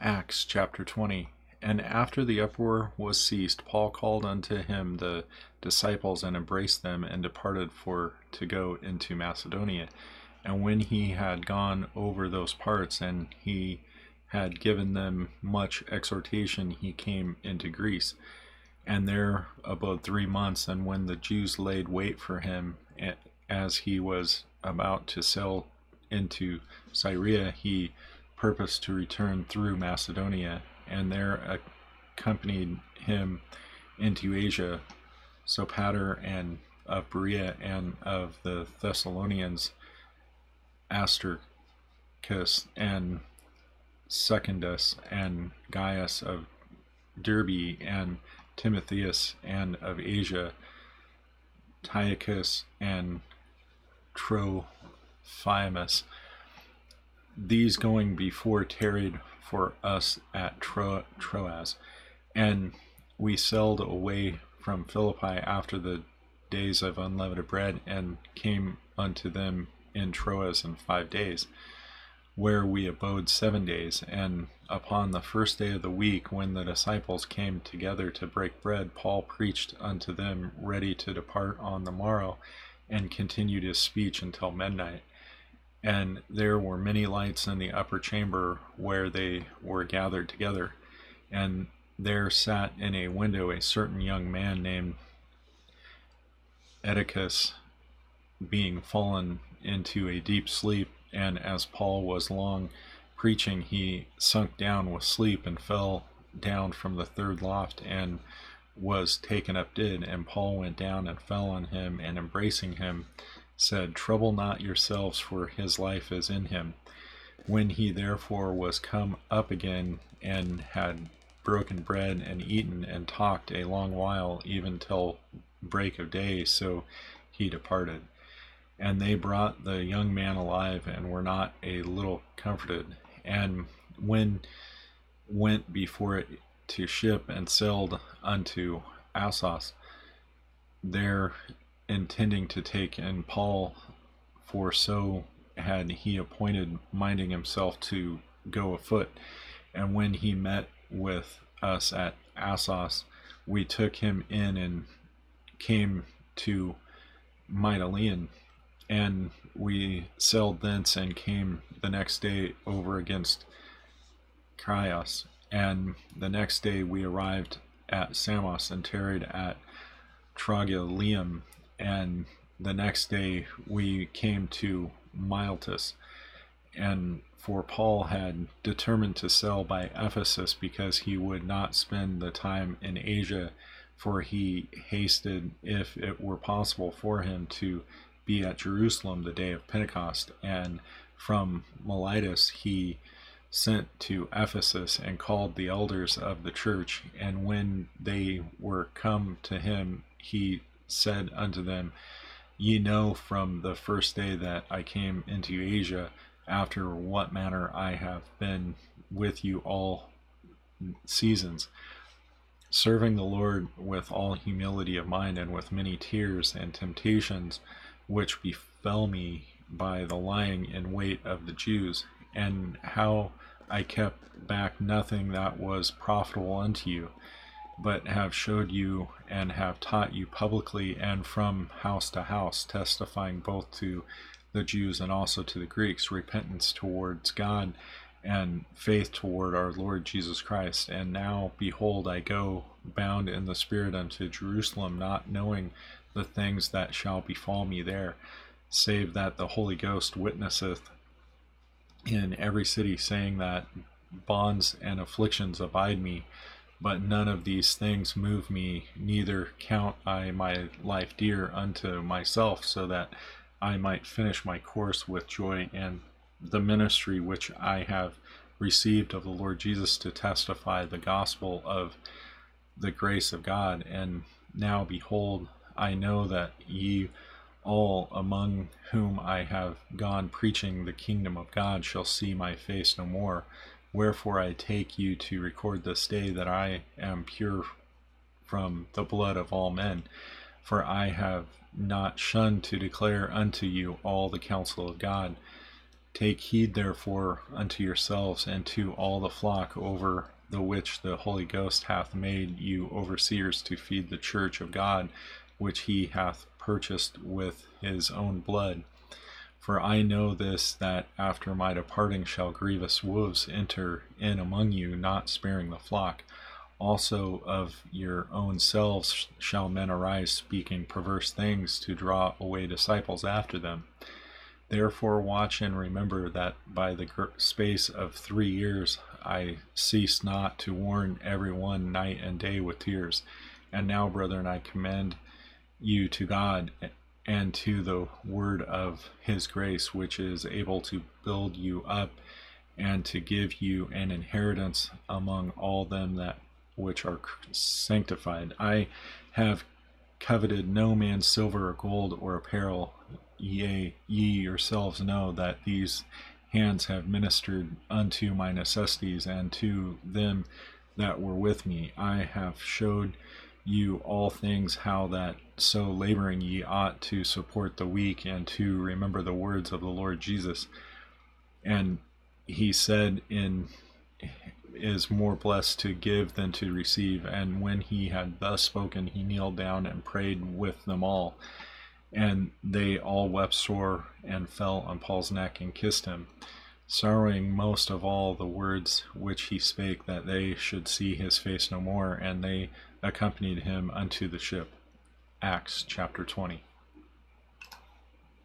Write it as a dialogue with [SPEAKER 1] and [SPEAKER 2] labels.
[SPEAKER 1] Acts chapter 20. And after the uproar was ceased, Paul called unto him the disciples and embraced them and departed for to go into Macedonia. And when he had gone over those parts and he had given them much exhortation, he came into Greece. And there abode three months. And when the Jews laid wait for him, as he was about to sail into Syria, he purposed to return through Macedonia, and there accompanied him into Asia. Sopater and of Berea and of the Thessalonians, Aristarchus and Secundus and Gaius of Derbe and Timotheus and of Asia, Tychicus and Trophimus. These going before tarried for us at Tro- Troas, and we sailed away from Philippi after the days of unleavened bread and came unto them in Troas in five days, where we abode seven days. And upon the first day of the week, when the disciples came together to break bread, Paul preached unto them, ready to depart on the morrow, and continued his speech until midnight. And there were many lights in the upper chamber where they were gathered together. And there sat in a window a certain young man named Eutychus, being fallen into a deep sleep, and as Paul was long preaching, he sunk down with sleep and fell down from the third loft and was taken up dead. And Paul went down and fell on him, and embracing him, said, Trouble not yourselves, for his life is in him. When he therefore was come up again and had broken bread and eaten and talked a long while, even till break of day, so he departed. And they brought the young man alive and were not a little comforted. And when went before it to ship and sailed unto Assos, there intending to take in Paul, for so had he appointed, minding himself to go afoot. And when he met with us at Assos, we took him in and came to Mytilene, and we sailed thence and came the next day over against Chios. And the next day we arrived at Samos and tarried at Trogyllium. And the next day we came to Miletus. And for Paul had determined to sail by Ephesus because he would not spend the time in Asia, for he hasted, if it were possible for him, to be at Jerusalem the day of Pentecost. And from Miletus he sent to Ephesus and called the elders of the church. And when they were come to him, he said unto them, Ye know from the first day that I came into Asia after what manner I have been with you all seasons, serving the Lord with all humility of mind and with many tears and temptations which befell me by the lying in wait of the Jews, and how I kept back nothing that was profitable unto you, but have showed you and have taught you publicly and from house to house, testifying both to the Jews and also to the Greeks, repentance towards God and faith toward our Lord Jesus Christ. And now, behold, I go bound in the Spirit unto Jerusalem, not knowing the things that shall befall me there, save that the Holy Ghost witnesseth in every city, saying that bonds and afflictions abide me. But none of these things move me, neither count I my life dear unto myself, so that I might finish my course with joy and the ministry which I have received of the Lord Jesus to testify the gospel of the grace of God. And now, behold, I know that ye all among whom I have gone preaching the kingdom of God shall see my face no more. Wherefore I take you to record this day that I am pure from the blood of all men. For I have not shunned to declare unto you all the counsel of God. Take heed therefore unto yourselves and to all the flock over the which the Holy Ghost hath made you overseers to feed the church of God, which he hath purchased with his own blood. For I know this, that after my departing shall grievous wolves enter in among you, not sparing the flock. Also of your own selves shall men arise, speaking perverse things to draw away disciples after them. Therefore, watch and remember that by the space of three years I cease not to warn every one night and day with tears. And now, brethren, I commend you to God and to the word of his grace, which is able to build you up and to give you an inheritance among all them that which are sanctified. I have coveted no man's silver or gold or apparel. Yea, ye yourselves know that these hands have ministered unto my necessities and to them that were with me. I have showed you all things how that so laboring ye ought to support the weak and to remember the words of the Lord Jesus. And he said in is more blessed to give than to receive. And when he had thus spoken, he kneeled down and prayed with them all. And they all wept sore and fell on Paul's neck and kissed him, sorrowing most of all the words which he spake, that they should see his face no more. And they accompanied him unto the ship. Acts chapter 20.